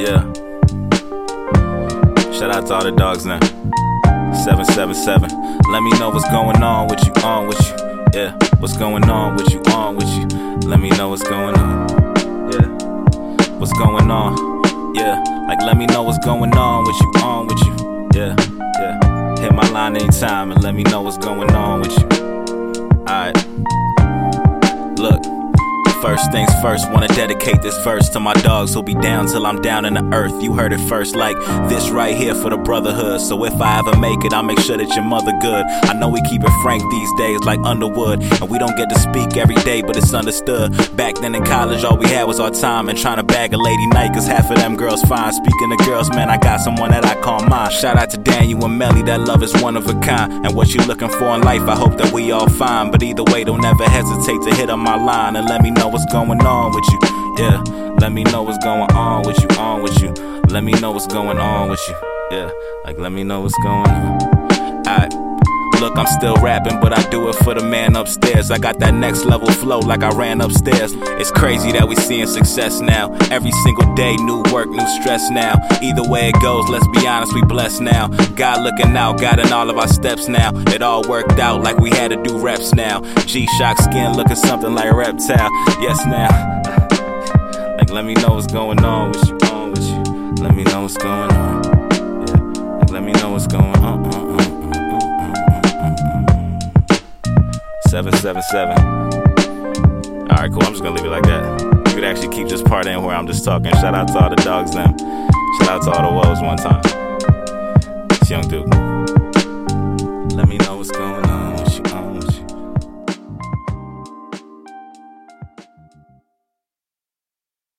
Yeah. Shout out to all the dogs now. 777. Let me know what's going on with you, on with you. Yeah. What's going on with you, on with you. Let me know what's going on. Yeah. What's going on? Yeah. Like, let me know what's going on with you, on with you. Yeah. Yeah. Hit my line anytime and let me know what's going on with you. Alright. First things first, wanna dedicate this verse to my dogs who'll be down till I'm down in the earth. You heard it first, like this right here for the brotherhood. So if I ever make it, I'll make sure that your mother good. I know we keep it frank these days, like Underwood, and we don't get to speak every day, but it's understood. Back then in college, all we had was our time and trying to bag a lady night, cause half of them girls fine. Speaking of girls, man, I got someone that I call mine. Shout out to Daniel and Melly, that love is one of a kind. And what you looking for in life, I hope that we all find. But either way, don't ever hesitate to hit on my line and let me know what's going on with you. Yeah, let me know what's going on with you, on with you. Let me know what's going on with you. Yeah, like let me know what's going on. Look, I'm still rapping, but I do it for the man upstairs. I got that next level flow like I ran upstairs. It's crazy that we seeing success now. Every single day, new work, new stress now. Either way it goes, let's be honest, we blessed now. God looking out, God in all of our steps now. It all worked out like we had to do reps now. G Shock skin looking something like a reptile. Yes, now. Like, let me know what's going on with you, on with you. Let me know what's going on. Yeah. Like, let me know what's going on. Uh, uh, uh, 777. Alright, cool. I'm just gonna leave it like that. You could actually keep this part in where I'm just talking. Shout out to all the dogs, them. Shout out to all the woes one time. It's Young Duke.